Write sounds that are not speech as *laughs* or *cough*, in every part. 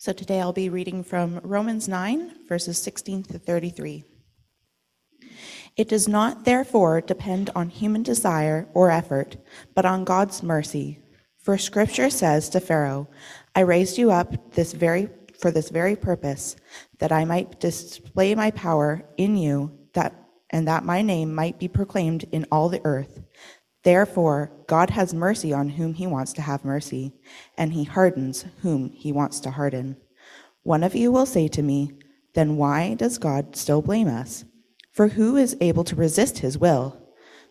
So today I'll be reading from Romans 9, verses 16 to 33. It does not, therefore, depend on human desire or effort, but on God's mercy. For scripture says to Pharaoh, I raised you up this very, for this very purpose, that I might display my power in you, that, and that my name might be proclaimed in all the earth. Therefore, God has mercy on whom he wants to have mercy, and he hardens whom he wants to harden. One of you will say to me, Then why does God still blame us? For who is able to resist his will?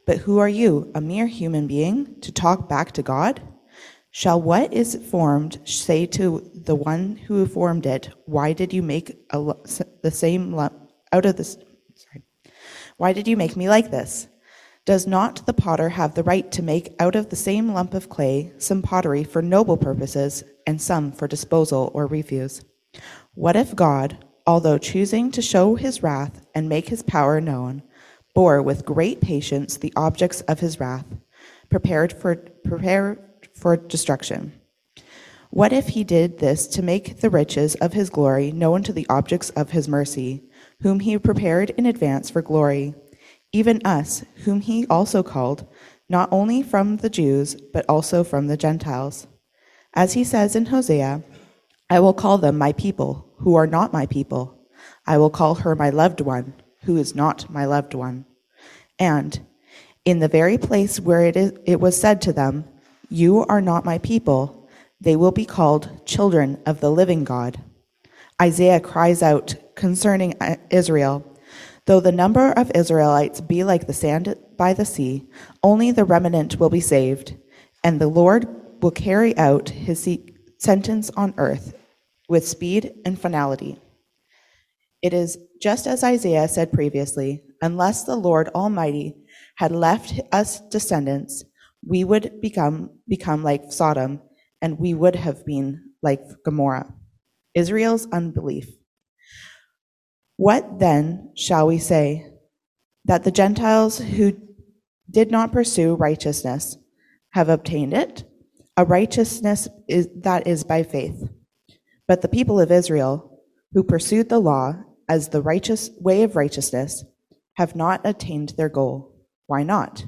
But who are you, a mere human being, to talk back to God? Shall what is formed say to the one who formed it, Why did you make a, the same lump out of this? Sorry. Why did you make me like this? Does not the potter have the right to make out of the same lump of clay some pottery for noble purposes and some for disposal or refuse? What if God, although choosing to show his wrath and make his power known, bore with great patience the objects of his wrath, prepared for, prepared for destruction? What if he did this to make the riches of his glory known to the objects of his mercy, whom he prepared in advance for glory? Even us, whom he also called, not only from the Jews, but also from the Gentiles. As he says in Hosea, I will call them my people, who are not my people. I will call her my loved one, who is not my loved one. And in the very place where it, is, it was said to them, You are not my people, they will be called children of the living God. Isaiah cries out concerning uh, Israel Though the number of Israelites be like the sand by the sea, only the remnant will be saved, and the Lord will carry out his sentence on earth with speed and finality. It is just as Isaiah said previously unless the Lord Almighty had left us descendants, we would become, become like Sodom, and we would have been like Gomorrah. Israel's unbelief. What then shall we say? That the Gentiles who did not pursue righteousness have obtained it, a righteousness is, that is by faith. But the people of Israel, who pursued the law as the righteous way of righteousness, have not attained their goal. Why not?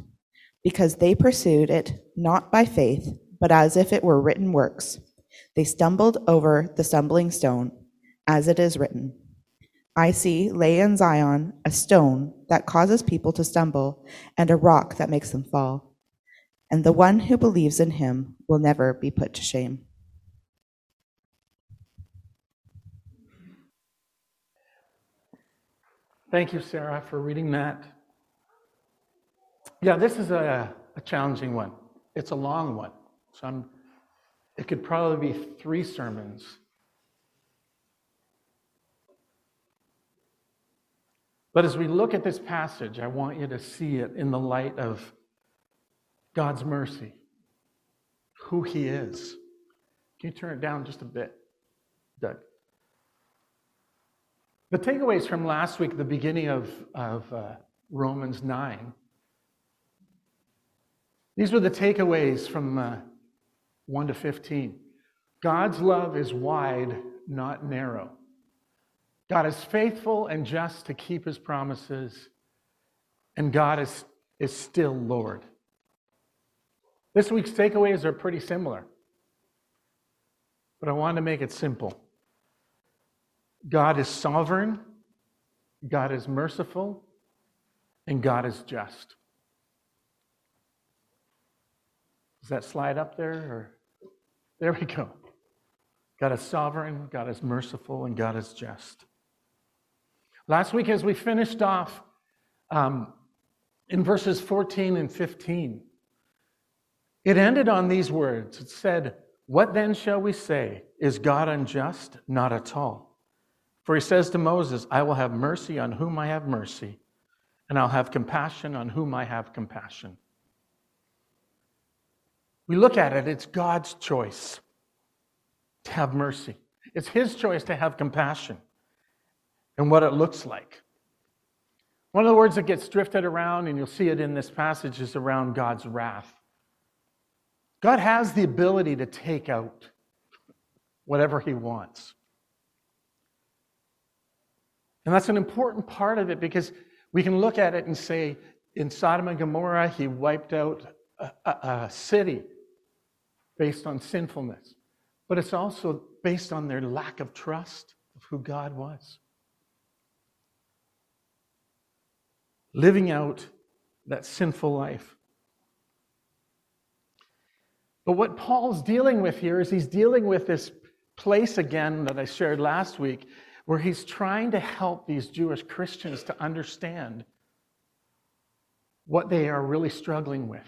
Because they pursued it not by faith, but as if it were written works. They stumbled over the stumbling stone, as it is written. I see lay in Zion a stone that causes people to stumble and a rock that makes them fall. And the one who believes in him will never be put to shame. Thank you, Sarah, for reading that. Yeah, this is a, a challenging one. It's a long one. So I'm, it could probably be three sermons But as we look at this passage, I want you to see it in the light of God's mercy, who He is. Can you turn it down just a bit, Doug? The takeaways from last week, the beginning of, of uh, Romans 9, these were the takeaways from uh, 1 to 15. God's love is wide, not narrow. God is faithful and just to keep his promises, and God is, is still Lord. This week's takeaways are pretty similar, but I want to make it simple. God is sovereign, God is merciful, and God is just. Does that slide up there? Or there we go. God is sovereign, God is merciful, and God is just. Last week, as we finished off um, in verses 14 and 15, it ended on these words. It said, What then shall we say? Is God unjust? Not at all. For he says to Moses, I will have mercy on whom I have mercy, and I'll have compassion on whom I have compassion. We look at it, it's God's choice to have mercy, it's his choice to have compassion and what it looks like. One of the words that gets drifted around, and you'll see it in this passage, is around God's wrath. God has the ability to take out whatever he wants. And that's an important part of it because we can look at it and say, in Sodom and Gomorrah, he wiped out a, a, a city based on sinfulness. But it's also based on their lack of trust of who God was. Living out that sinful life. But what Paul's dealing with here is he's dealing with this place again that I shared last week, where he's trying to help these Jewish Christians to understand what they are really struggling with.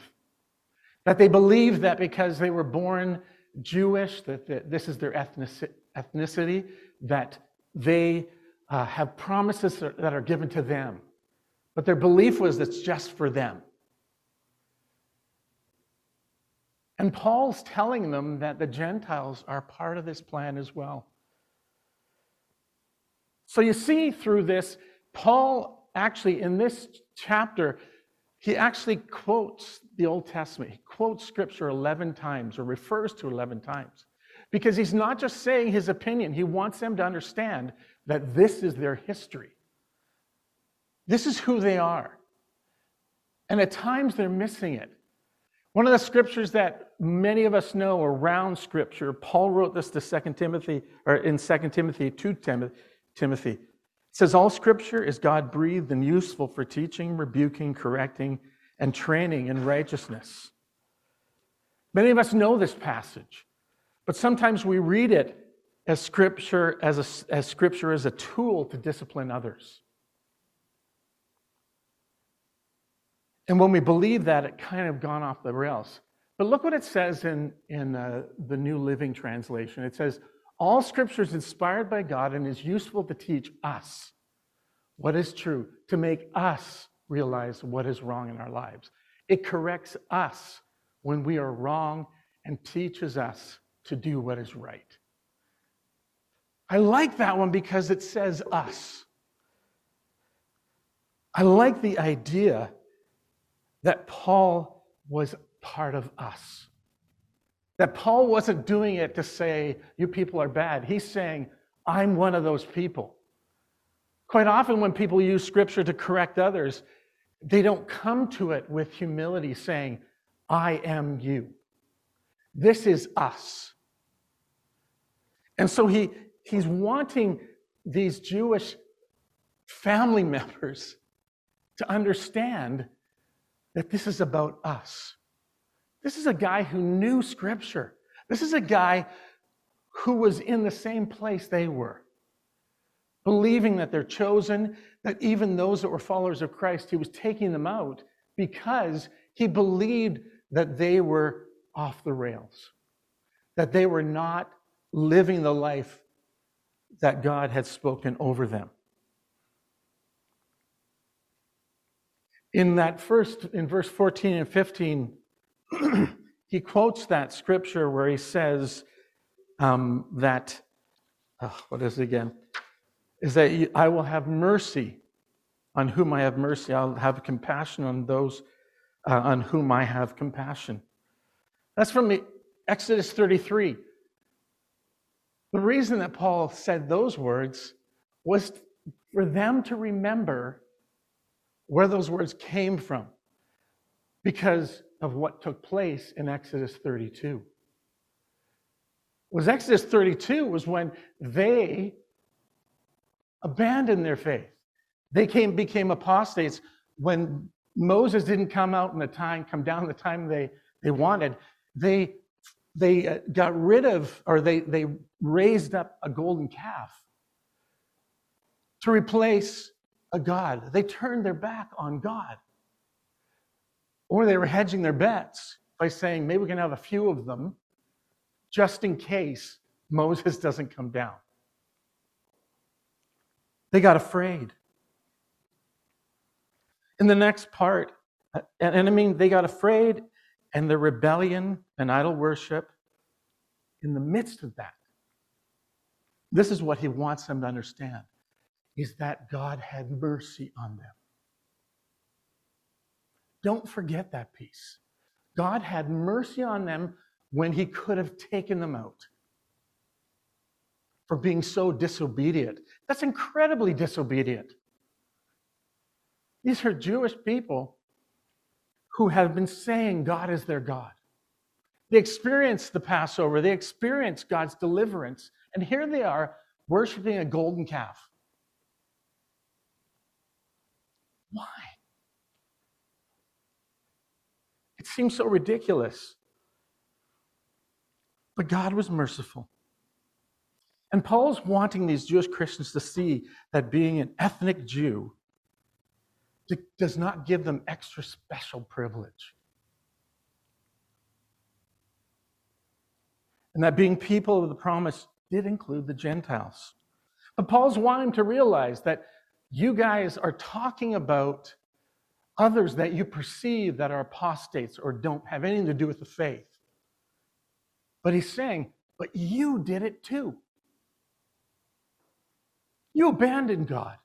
That they believe that because they were born Jewish, that, this is their ethnicity, that they uh, have promises that are given to them. But their belief was it's just for them. And Paul's telling them that the Gentiles are part of this plan as well. So you see through this, Paul actually, in this chapter, he actually quotes the Old Testament. He quotes scripture 11 times or refers to 11 times because he's not just saying his opinion, he wants them to understand that this is their history. This is who they are. And at times they're missing it. One of the scriptures that many of us know around scripture, Paul wrote this to 2 Timothy, or in 2 Timothy 2 Timothy. It says, All scripture is God breathed and useful for teaching, rebuking, correcting, and training in righteousness. Many of us know this passage, but sometimes we read it as scripture as, a, as scripture as a tool to discipline others. And when we believe that, it kind of gone off the rails. But look what it says in, in uh, the New Living Translation. It says, All scripture is inspired by God and is useful to teach us what is true, to make us realize what is wrong in our lives. It corrects us when we are wrong and teaches us to do what is right. I like that one because it says us. I like the idea that Paul was part of us. That Paul wasn't doing it to say, you people are bad. He's saying, I'm one of those people. Quite often, when people use scripture to correct others, they don't come to it with humility saying, I am you. This is us. And so he, he's wanting these Jewish family *laughs* members to understand that this is about us. This is a guy who knew Scripture. This is a guy who was in the same place they were, believing that they're chosen, that even those that were followers of Christ, he was taking them out because he believed that they were off the rails, that they were not living the life that God had spoken over them. In that first, in verse 14 and 15, *clears throat* he quotes that scripture where he says um, that, oh, what is it again? Is that I will have mercy on whom I have mercy. I'll have compassion on those uh, on whom I have compassion. That's from Exodus 33. The reason that Paul said those words was for them to remember where those words came from because of what took place in Exodus 32. Was Exodus 32 was when they abandoned their faith. They came, became apostates when Moses didn't come out in the time, come down the time they, they wanted. They, they uh, got rid of, or they, they raised up a golden calf to replace a God. They turned their back on God. Or they were hedging their bets by saying, maybe we can have a few of them just in case Moses *laughs* doesn't come down. They got afraid. In the next part, and, I mean, they got afraid and the rebellion and idol worship in the midst of that. This is what he wants them to understand is that God had mercy on them. Don't forget that piece. God had mercy on them when he could have taken them out. for being so disobedient. That's incredibly disobedient. These are Jewish people who have been saying God is their God. They experienced the Passover, they experienced God's deliverance, and here they are worshiping a golden calf. Why? It seems so ridiculous. But God was merciful. And Paul's wanting these Jewish Christians to see that being an ethnic Jew does not give them extra special privilege. And that being people of the promise did include the Gentiles. But Paul's wanting to realize that you guys are talking about others that you perceive that are apostates or don't have anything to do with the faith. But he's saying, but you did it too. You abandoned God.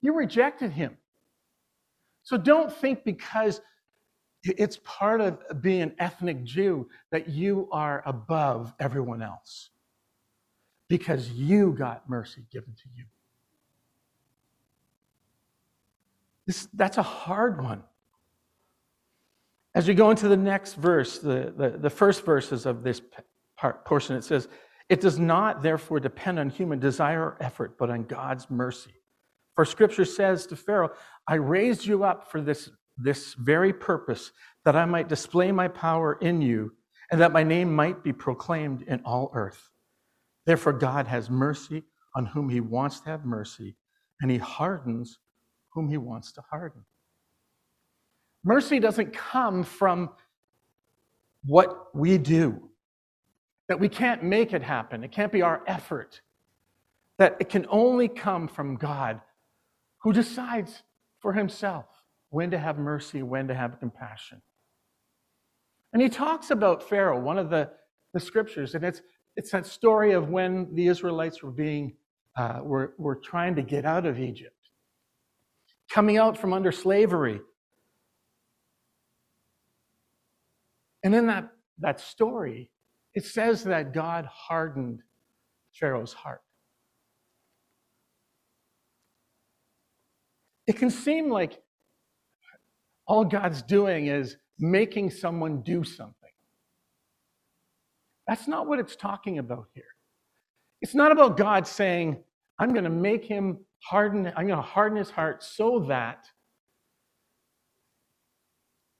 You rejected him. So don't think because it's part of being an ethnic Jew that you are above everyone else because you got mercy given to you. This, that's a hard one. As we go into the next verse, the, the, the first verses of this part, portion, it says, It does not therefore depend on human desire or effort, but on God's mercy. For scripture says to Pharaoh, I raised you up for this, this very purpose, that I might display my power in you, and that my name might be proclaimed in all earth. Therefore, God has mercy on whom he wants to have mercy, and he hardens whom he wants to harden. Mercy doesn't come from what we do, that we can't make it happen. It can't be our effort. That it can only come from God who decides for himself when to have mercy, when to have compassion. And he talks about Pharaoh, one of the, the scriptures, and it's, it's that story of when the Israelites were being, uh, were, were trying to get out of Egypt, coming out from under slavery. And in that, that story, it says that God hardened Pharaoh's heart. It can seem like all God's doing is making someone do something. That's not what it's talking about here. It's not about God saying, I'm going to make him harden, I'm going to harden his heart so that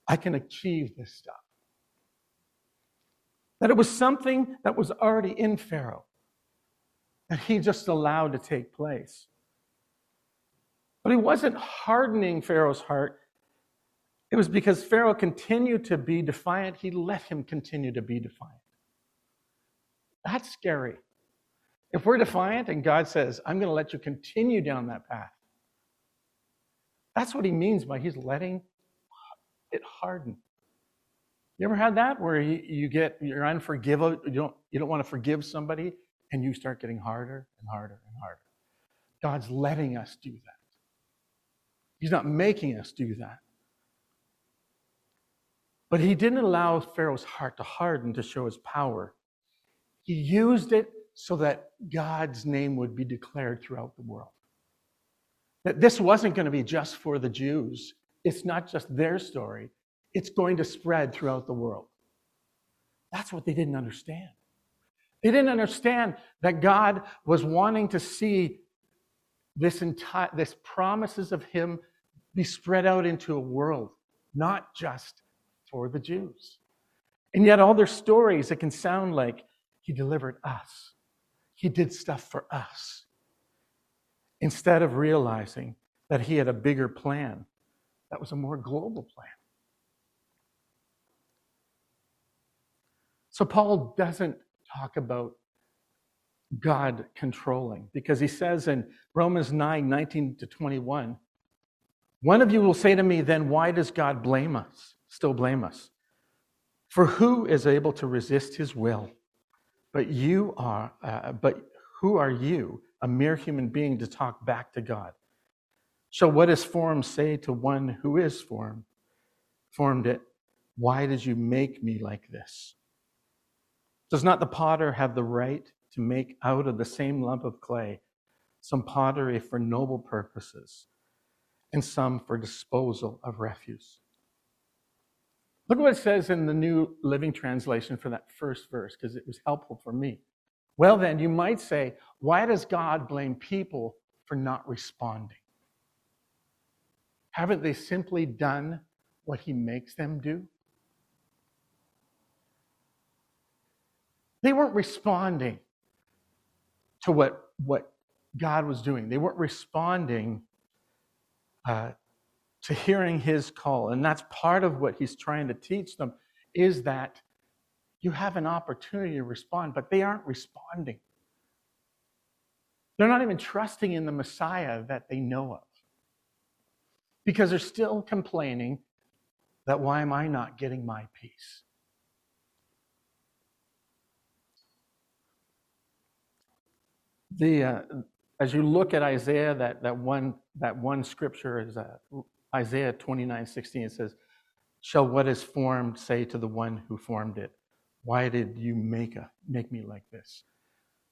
I can achieve this stuff. That it was something that was already in Pharaoh that he just allowed to take place. But he wasn't hardening Pharaoh's heart. It was because Pharaoh continued to be defiant, he let him continue to be defiant. That's scary. If we're defiant and God says, I'm going to let you continue down that path, that's what he means by he's letting it harden. You ever had that where you, get you're unforgivable, you don't you don't want to forgive somebody and you start getting harder and harder and harder. God's letting us do that. He's not making us do that. But he didn't allow Pharaoh's heart to harden to show his power. He used it so that God's name would be declared throughout the world. That this wasn't going to be just for the Jews, it's not just their story, it's going to spread throughout the world. That's what they didn't understand. They didn't understand that God was wanting to see this entire this promises of him be spread out into a world, not just for the Jews. And yet, all their stories, it can sound like he delivered us, he did stuff for us, instead of realizing that he had a bigger plan that was a more global plan. So, Paul doesn't talk about God controlling because he says in Romans 9 19 to 21, one of you will say to me, then why does God blame us, still blame us? For who is able to resist his will? But you are, uh, but who are you, a mere human being, to talk back to God? So what does form say to one who is formed? Formed it. Why did you make me like this? Does not the potter have the right to make out of the same lump of clay some pottery for noble purposes and some for disposal of refuse. Look what it says in the New Living Translation for that first verse, because it was helpful for me. Well, then, you might say, why does God blame people for not responding? Haven't they simply done what he makes them do? They weren't responding to what, what God was doing. They weren't responding uh, to hearing his call. And that's part of what he's trying to teach them is that you have an opportunity to respond, but they aren't responding. They're not even trusting in the Messiah that they know of because they're still complaining that why am I not getting my peace? The, uh, as you look at Isaiah, that, that, one, that one scripture is uh, Isaiah 29 16. It says, Shall what is formed say to the one who formed it, Why did you make, a, make me like this?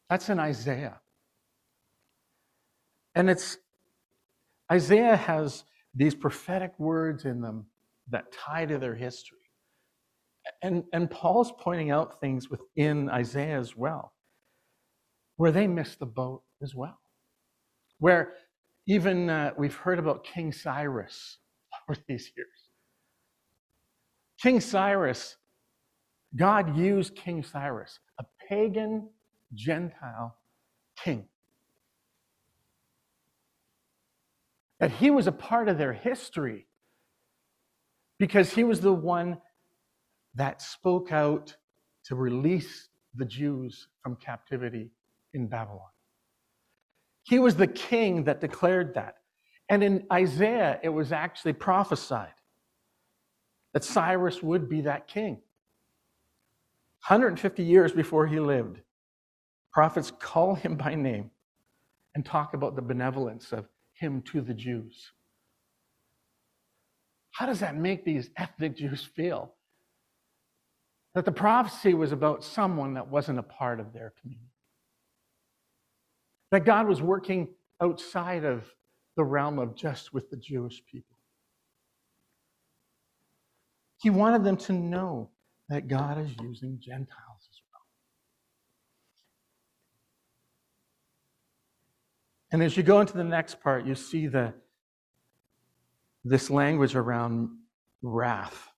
That's in Isaiah. And it's Isaiah has these prophetic words in them that tie to their history. And, and Paul's pointing out things within Isaiah as well, where they missed the boat as well. Where even uh, we've heard about King Cyrus over *laughs* these years. King Cyrus, God used King Cyrus, a pagan Gentile king. That he was a part of their history because he was the one that spoke out to release the Jews from captivity in Babylon. He was the king that declared that. And in Isaiah, it was actually prophesied that Cyrus would be that king. 150 years before he lived, prophets call him by name and talk about the benevolence of him to the Jews. How does that make these ethnic Jews feel? That the prophecy was about someone that wasn't a part of their community. That God was working outside of the realm of just with the Jewish people. He wanted them to know that God is using Gentiles as well. And as you go into the next part, you see the, this language around wrath.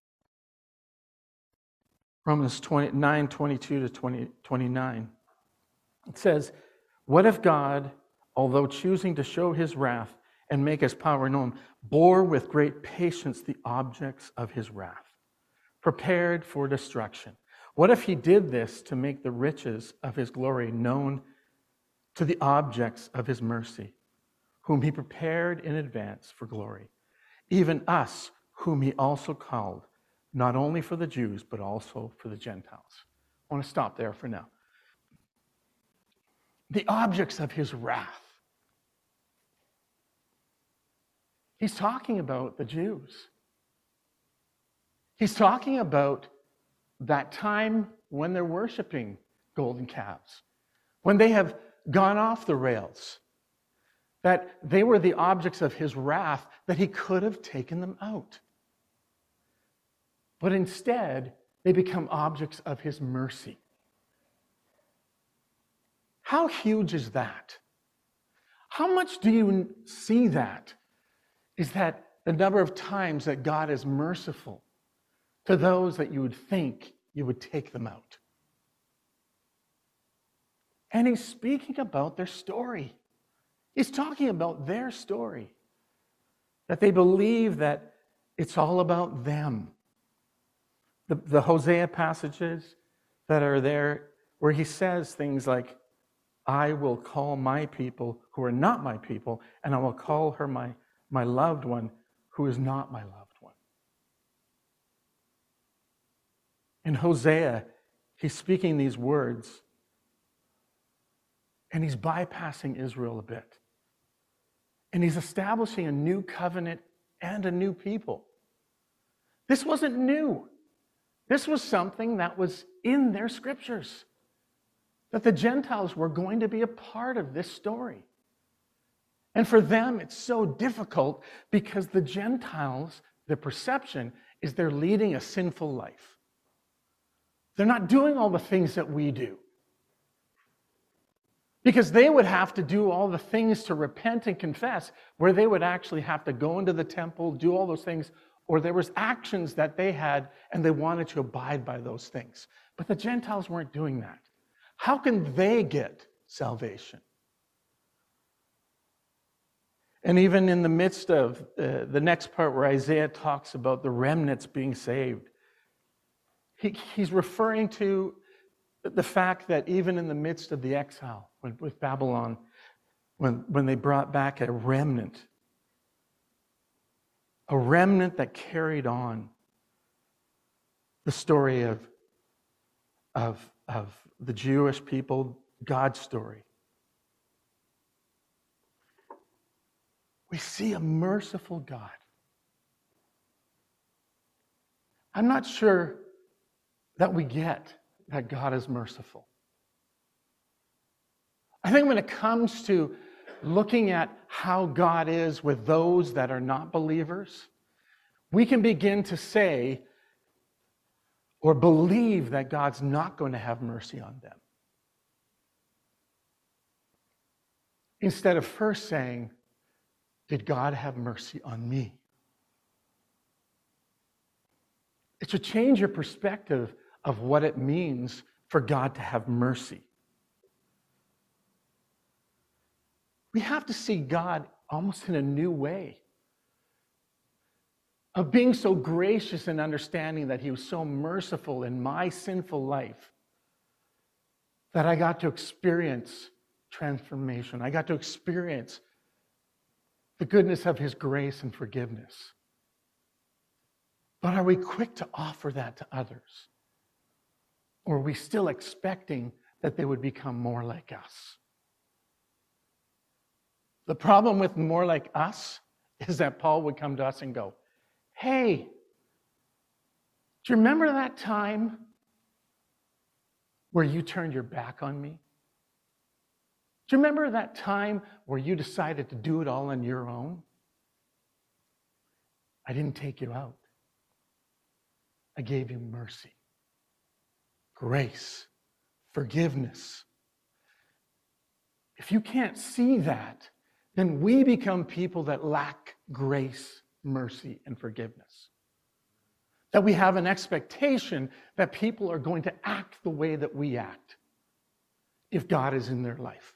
Romans 29 22 to 20, 29. It says, what if God, although choosing to show his wrath and make his power known, bore with great patience the objects of his wrath, prepared for destruction? What if he did this to make the riches of his glory known to the objects of his mercy, whom he prepared in advance for glory? Even us, whom he also called, not only for the Jews, but also for the Gentiles. I want to stop there for now the objects of his wrath. He's talking about the Jews. He's talking about that time when they're worshiping golden calves, when they have gone off the rails, that they were the objects of his wrath, that he could have taken them out. But instead, they become objects of his mercy. How huge is that? How much do you see that? Is that the number of times that God is merciful to those that you would think you would take them out? And he's speaking about their story. He's talking about their story. That they believe that it's all about them. The, the Hosea passages that are there, where he says things like, I will call my people who are not my people, and I will call her my, my loved one who is not my loved one. In Hosea, he's speaking these words, and he's bypassing Israel a bit. And he's establishing a new covenant and a new people. This wasn't new. This was something that was in their scriptures. That the Gentiles were going to be a part of this story. And for them, it's so difficult because the Gentiles, the perception is they're leading a sinful life. They're not doing all the things that we do. Because they would have to do all the things to repent and confess, where they would actually have to go into the temple, do all those things, or there was actions that they had and they wanted to abide by those things. But the Gentiles weren't doing that. How can they get salvation? And even in the midst of uh, the next part where Isaiah talks about the remnants being saved, he, he's referring to the fact that even in the midst of the exile with Babylon, when, when they brought back a remnant, a remnant that carried on the story of, of, of the Jewish people, God's story. We see a merciful God. I'm not sure that we get that God is merciful. I think when it comes to looking at how God is with those that are not believers, we can begin to say or believe that God's not going to have mercy on them. Instead of first saying, Did God have mercy on me? It should change your perspective of what it means for God to have mercy. We have to see God almost in a new way of being so gracious and understanding that He was so merciful in my sinful life that I got to experience transformation. I got to experience the goodness of His grace and forgiveness. But are we quick to offer that to others? Or are we still expecting that they would become more like us? The problem with more like us is that Paul would come to us and go, Hey, do you remember that time where you turned your back on me? Do you remember that time where you decided to do it all on your own? I didn't take you out. I gave you mercy, grace, forgiveness. If you can't see that, then we become people that lack grace, mercy, and forgiveness. That we have an expectation that people are going to act the way that we act if God is in their life.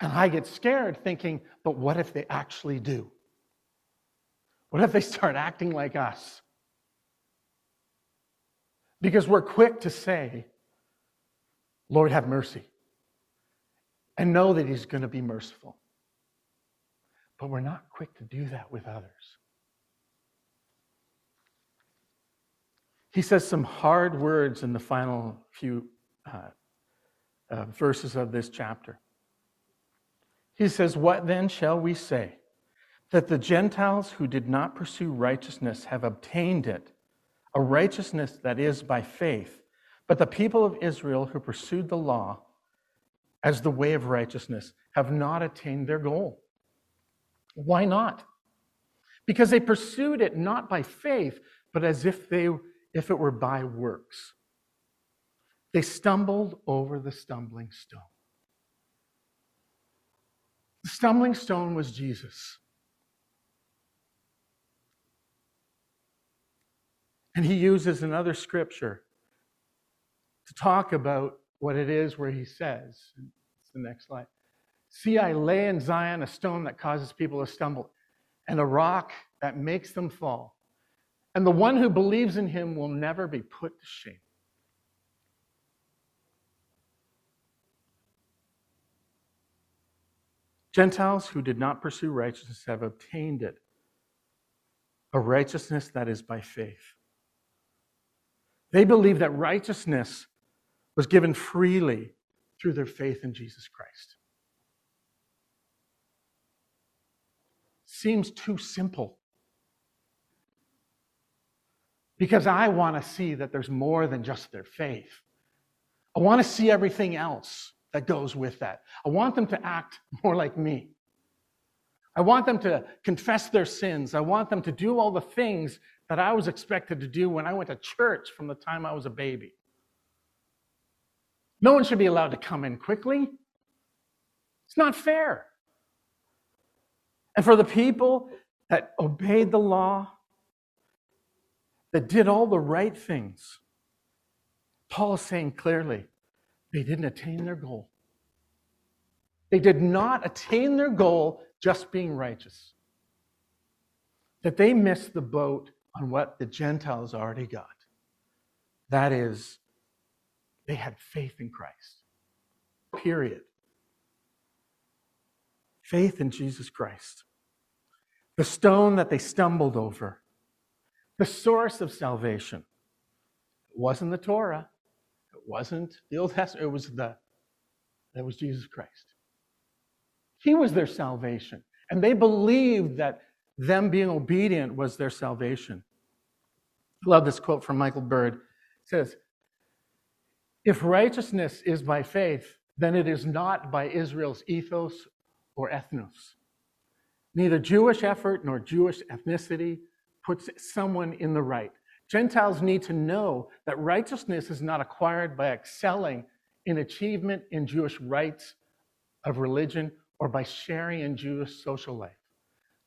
And I get scared thinking, but what if they actually do? What if they start acting like us? Because we're quick to say, Lord, have mercy and know that He's going to be merciful. But we're not quick to do that with others. He says some hard words in the final few uh, uh, verses of this chapter. He says, What then shall we say? That the Gentiles who did not pursue righteousness have obtained it, a righteousness that is by faith. But the people of Israel who pursued the law as the way of righteousness have not attained their goal. Why not? Because they pursued it not by faith, but as if, they, if it were by works. They stumbled over the stumbling stone. The stumbling stone was Jesus. And he uses another scripture to talk about what it is where he says, it's the next slide. See, I lay in Zion a stone that causes people to stumble, and a rock that makes them fall. And the one who believes in him will never be put to shame. Gentiles who did not pursue righteousness have obtained it, a righteousness that is by faith. They believe that righteousness was given freely through their faith in Jesus Christ. Seems too simple. Because I want to see that there's more than just their faith. I want to see everything else that goes with that. I want them to act more like me. I want them to confess their sins. I want them to do all the things that I was expected to do when I went to church from the time I was a baby. No one should be allowed to come in quickly. It's not fair. And for the people that obeyed the law, that did all the right things, Paul is saying clearly they didn't attain their goal. They did not attain their goal just being righteous. That they missed the boat on what the Gentiles already got. That is, they had faith in Christ. Period. Faith in Jesus Christ. The stone that they stumbled over, the source of salvation. It wasn't the Torah, it wasn't the Old Testament, it was the that was Jesus Christ. He was their salvation. And they believed that them being obedient was their salvation. I love this quote from Michael Bird. It says, If righteousness is by faith, then it is not by Israel's ethos or ethnos. Neither Jewish effort nor Jewish ethnicity puts someone in the right. Gentiles need to know that righteousness is not acquired by excelling in achievement in Jewish rites of religion or by sharing in Jewish social life.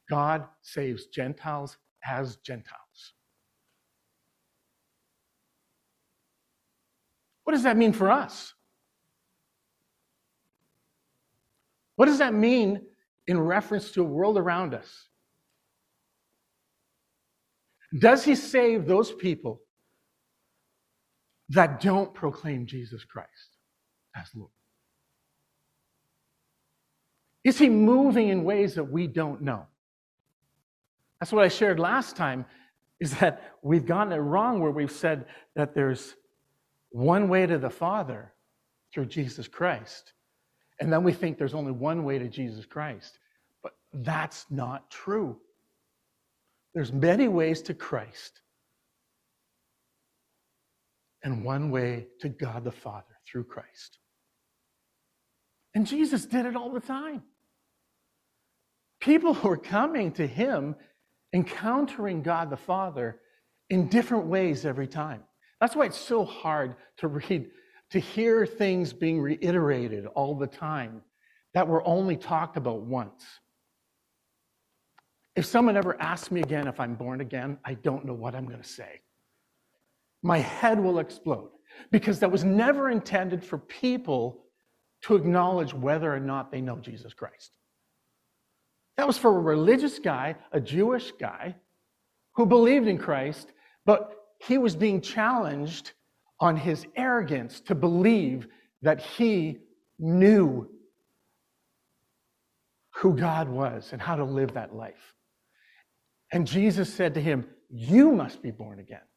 God saves Gentiles as Gentiles. What does that mean for us? What does that mean in reference to a world around us? Does he save those people that don't proclaim Jesus Christ as Lord? Is he moving in ways that we don't know? That's what I shared last time is that we've gotten it wrong where we've said that there's one way to the Father through Jesus Christ. And then we think there's only one way to Jesus Christ. But that's not true. There's many ways to Christ and one way to God the Father through Christ. And Jesus did it all the time. People were coming to him, encountering God the Father in different ways every time. That's why it's so hard to read, to hear things being reiterated all the time that were only talked about once. If someone ever asks me again if I'm born again, I don't know what I'm going to say. My head will explode because that was never intended for people to acknowledge whether or not they know Jesus Christ. That was for a religious guy, a Jewish guy, who believed in Christ, but he was being challenged on his arrogance to believe that he knew who God was and how to live that life. And Jesus said to him, You must be born again.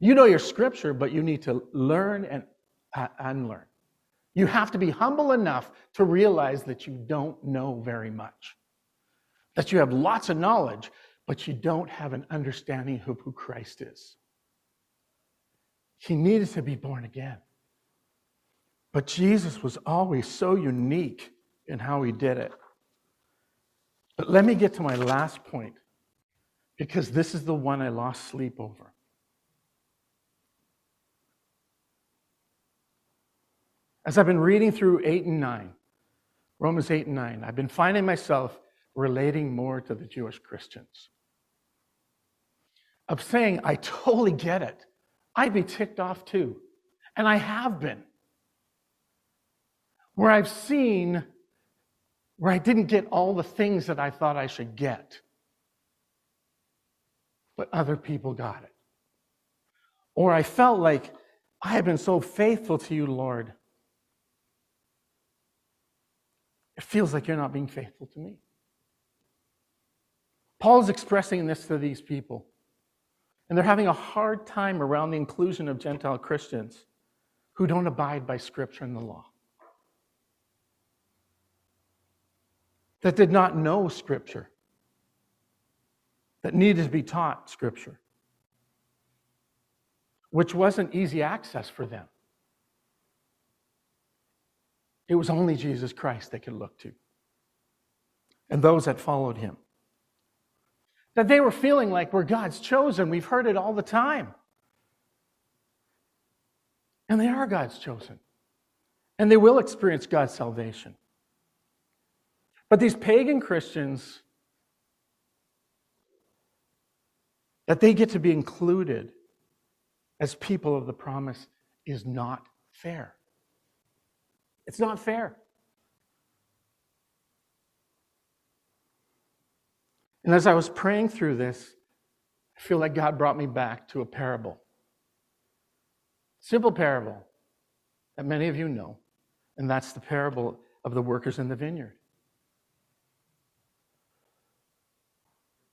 You know your scripture, but you need to learn and uh, unlearn. You have to be humble enough to realize that you don't know very much, that you have lots of knowledge, but you don't have an understanding of who Christ is. He needed to be born again. But Jesus was always so unique in how he did it. But let me get to my last point, because this is the one I lost sleep over. As I've been reading through 8 and 9, Romans 8 and 9, I've been finding myself relating more to the Jewish Christians. Of saying, I totally get it. I'd be ticked off too. And I have been. Where I've seen where I didn't get all the things that I thought I should get, but other people got it. Or I felt like I have been so faithful to you, Lord, It feels like you're not being faithful to me. Paul is expressing this to these people. And they're having a hard time around the inclusion of Gentile Christians who don't abide by Scripture and the law. That did not know Scripture, that needed to be taught Scripture, which wasn't easy access for them. It was only Jesus Christ they could look to, and those that followed him. That they were feeling like we're God's chosen. We've heard it all the time. And they are God's chosen. And they will experience God's salvation. But these pagan Christians, that they get to be included as people of the promise is not fair. It's not fair. And as I was praying through this, I feel like God brought me back to a parable. Simple parable that many of you know, and that's the parable of the workers in the vineyard.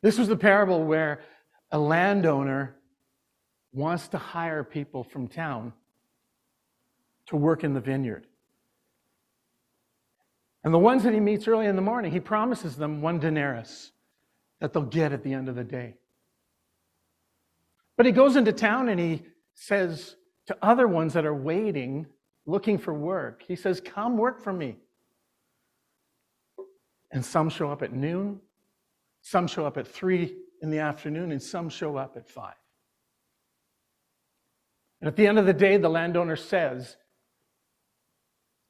This was the parable where a landowner wants to hire people from town to work in the vineyard. And the ones that he meets early in the morning, he promises them one denarius that they'll get at the end of the day. But he goes into town and he says to other ones that are waiting, looking for work, he says, Come work for me. And some show up at noon, some show up at three in the afternoon, and some show up at five. And at the end of the day, the landowner says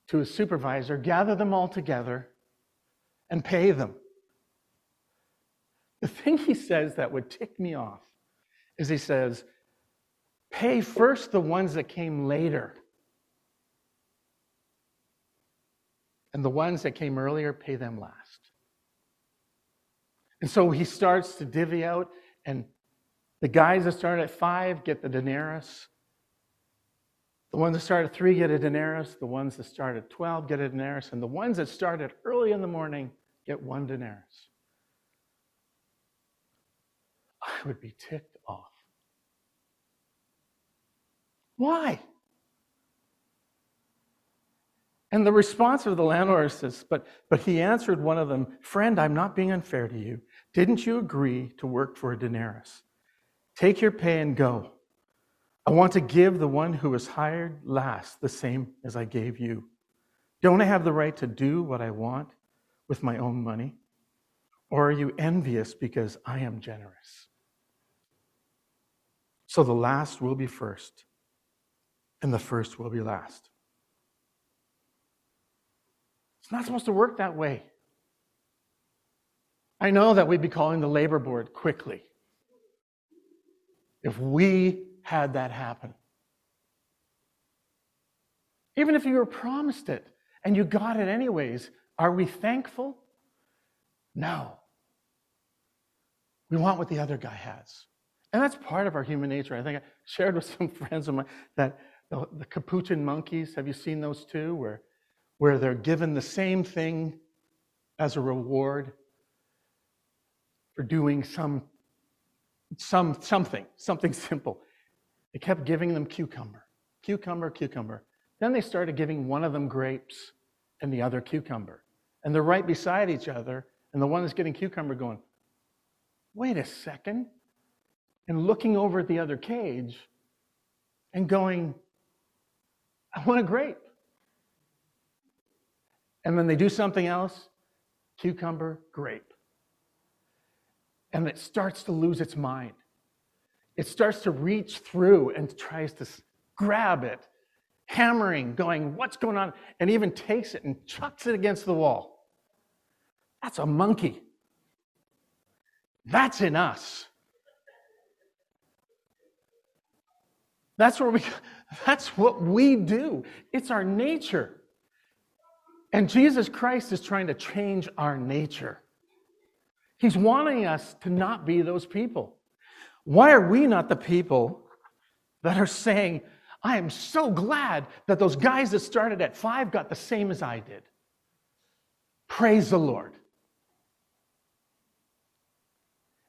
to his supervisor, gather them all together and pay them. The thing he says that would tick me off is he says, pay first the ones that came later. And the ones that came earlier, pay them last. And so he starts to divvy out, and the guys that start at five get the denarius. The ones that start at three get a denarius. The ones that start at 12 get a denarius. And the ones that start at early in the morning get one denarius. Would be ticked off. Why? And the response of the landlord says, but, but he answered one of them, Friend, I'm not being unfair to you. Didn't you agree to work for a denarius? Take your pay and go. I want to give the one who was hired last the same as I gave you. Don't I have the right to do what I want with my own money? Or are you envious because I am generous? So the last will be first, and the first will be last. It's not supposed to work that way. I know that we'd be calling the labor board quickly if we had that happen. Even if you were promised it and you got it anyways, are we thankful? No. We want what the other guy has. And that's part of our human nature. I think I shared with *laughs* some friends of mine that the, the capuchin monkeys, have you seen those too? Where, where they're given the same thing as a reward for doing some, some something, something *laughs* simple. They kept giving them cucumber, cucumber, cucumber. Then they started giving one of them grapes and the other cucumber. And they're right beside each other, and the one that's getting cucumber going, wait a second, and looking over at the other cage and going, I want a grape. And then they do something else cucumber, grape. And it starts to lose its mind it starts to reach through and tries to grab it, hammering, going, What's going on? And even takes it and chucks it against the wall. That's a monkey. That's in us. That's where we *laughs* that's what we do. It's our nature. And Jesus Christ is trying to change our nature. He's wanting us to not be those people. Why are we not the people that are saying, I am so glad that those guys that started at five got the same as I did? Praise the Lord.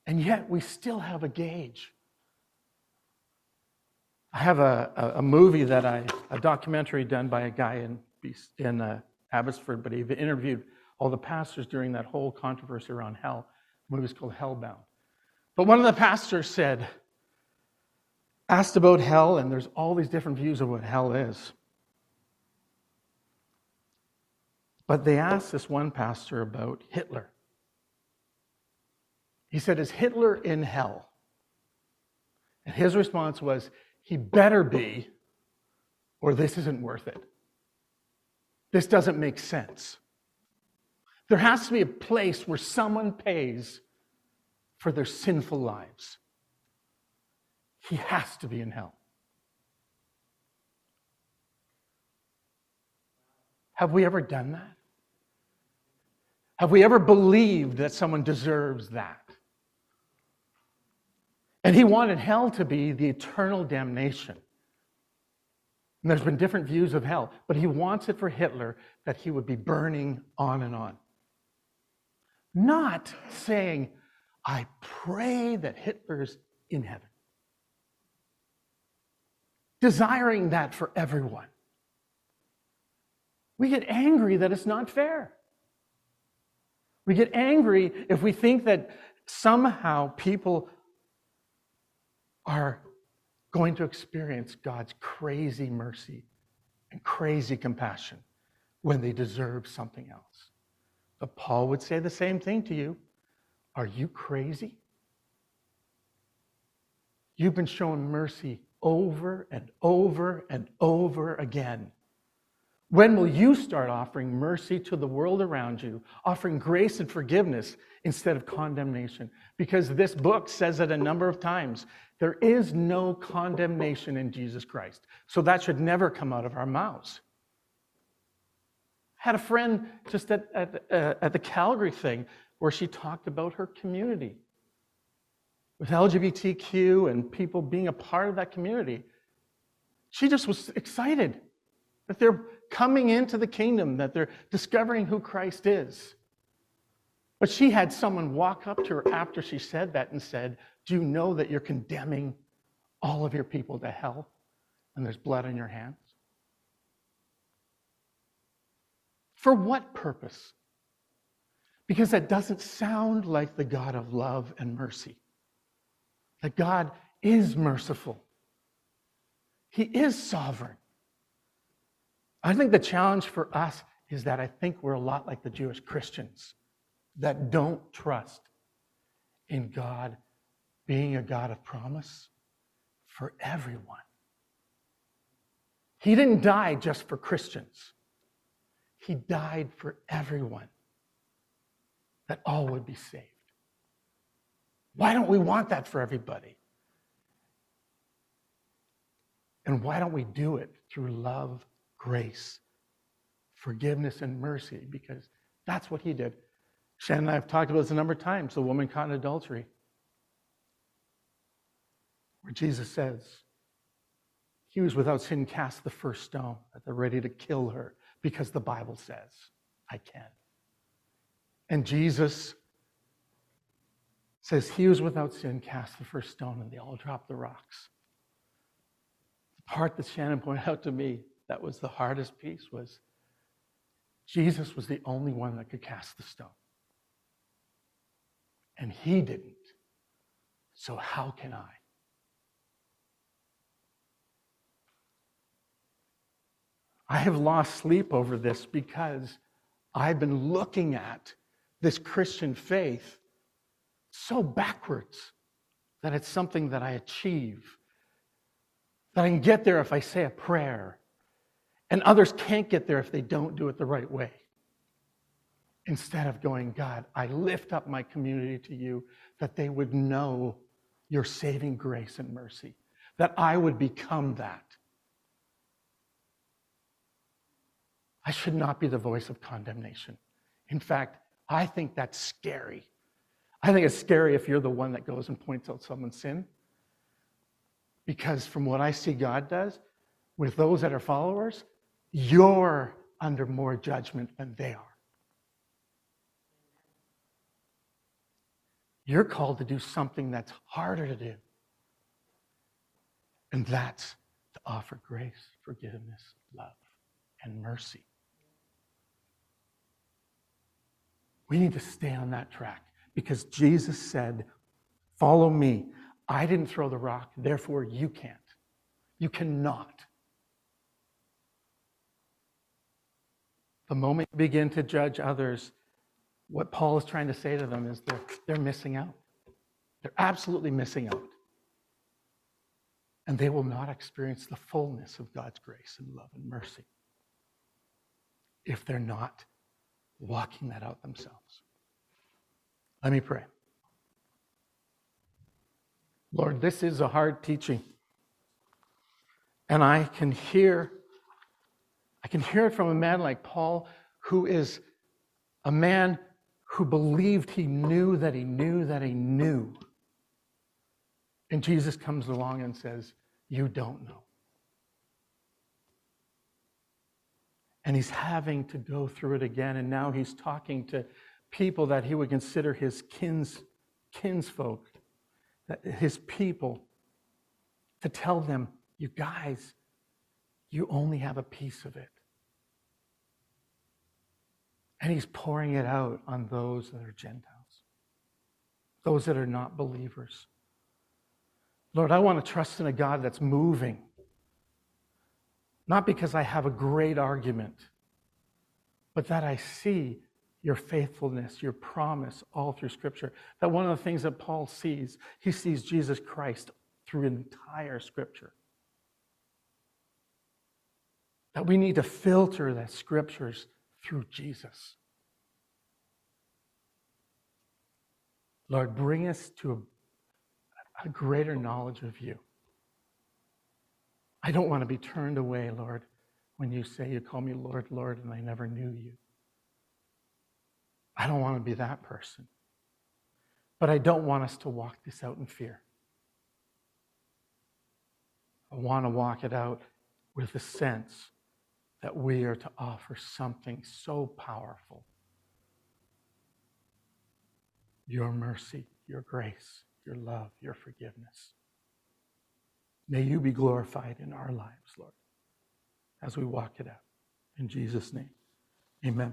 And yet we still have a gauge. I have a, a, movie that I, a documentary done by a guy in, in uh, Abbotsford, but he interviewed all the pastors during that whole controversy around hell. The movie's called Hellbound. But one of the pastors said, asked about hell, and there's all these different views of what hell is. But they asked this one pastor about Hitler. He said, Is Hitler in hell? And his response was, He better be, or this isn't worth it. This doesn't make sense. There has to be a place where someone pays for their sinful lives. He has to be in hell. Have we ever done that? Have we ever believed that someone deserves that? And he wanted hell to be the eternal damnation. And there's been different views of hell, but he wants it for Hitler that he would be burning on and on. Not saying, I pray that Hitler's in heaven. Desiring that for everyone. We get angry that it's not fair. We get angry if we think that somehow people are going to experience God's crazy mercy and crazy compassion when they deserve something else. But Paul would say the same thing to you. Are you crazy? You've been shown mercy over and over and over again. When will you start offering mercy to the world around you, offering grace and forgiveness instead of condemnation? Because this book says it a number of times. There is no condemnation in Jesus Christ. So that should never come out of our mouths. I had a friend just at, at, uh, at the Calgary thing where she talked about her community with LGBTQ and people being a part of that community. She just was excited that they're coming into the kingdom, that they're discovering who Christ is. But she had someone walk up to her after she said that and said, Do you know that you're condemning all of your people to hell and there's blood on your hands? For what purpose? Because that doesn't sound like the God of love and mercy. That God is merciful, He is sovereign. I think the challenge for us is that I think we're a lot like the Jewish Christians that don't trust in God being a God of promise for everyone. He didn't die just for Christians, He died for everyone, that all would be saved. Why don't we want that for everybody? And why don't we do it through love grace, forgiveness, and mercy because that's what he did. Shannon and I have talked about this a number of times the woman caught in adultery, where Jesus says, He was without sin, cast the first stone, that they're ready to kill her because the Bible says, I can. And Jesus says, He was without sin, cast the first stone, and they all dropped the rocks. The part that Shannon pointed out to me that was the hardest piece was Jesus was the only one that could cast the stone. And he didn't. So how can I? I have lost sleep over this because I've been looking at this Christian faith so backwards that it's something that I achieve, that I can get there if I say a prayer, and others can't get there if they don't do it the right way. Instead of going, God, I lift up my community to you that they would know your saving grace and mercy, that I would become that. I should not be the voice of condemnation. In fact, I think that's scary. I think it's scary if you're the one that goes and points out someone's sin. Because from what I see God does with those that are followers, you're under more judgment than they are. You're called to do something that's harder to do. And that's to offer grace, forgiveness, love, and mercy. We need to stay on that track because Jesus said, Follow me. I didn't throw the rock, therefore you can't. You cannot. The moment you begin to judge others, what Paul is trying to say to them is they're, they're missing out. They're absolutely missing out. And they will not experience the fullness of God's grace and love and mercy if they're not walking that out themselves. Let me pray. Lord, this is a hard teaching. And I can hear I can hear it from a man like Paul who is a man who believed he knew that he knew that he knew. And Jesus comes along and says, "You don't know." And he's having to go through it again and now he's talking to people that he would consider his kins kinsfolk, his people to tell them, "You guys, you only have a piece of it. And he's pouring it out on those that are Gentiles, those that are not believers. Lord, I want to trust in a God that's moving, not because I have a great argument, but that I see your faithfulness, your promise all through Scripture. That one of the things that Paul sees, he sees Jesus Christ through entire Scripture. That we need to filter the Scriptures through Jesus. Lord, bring us to a, a, greater knowledge of you. I don't want to be turned away, Lord, when you say you call me Lord, Lord, and I never knew you. I don't want to be that person. But I don't want us to walk this out in fear. I want to walk it out with a sense that we are to offer something so powerful your mercy, your grace, your love, your forgiveness. May you be glorified in our lives, Lord, as we walk it out. In Jesus' name, amen.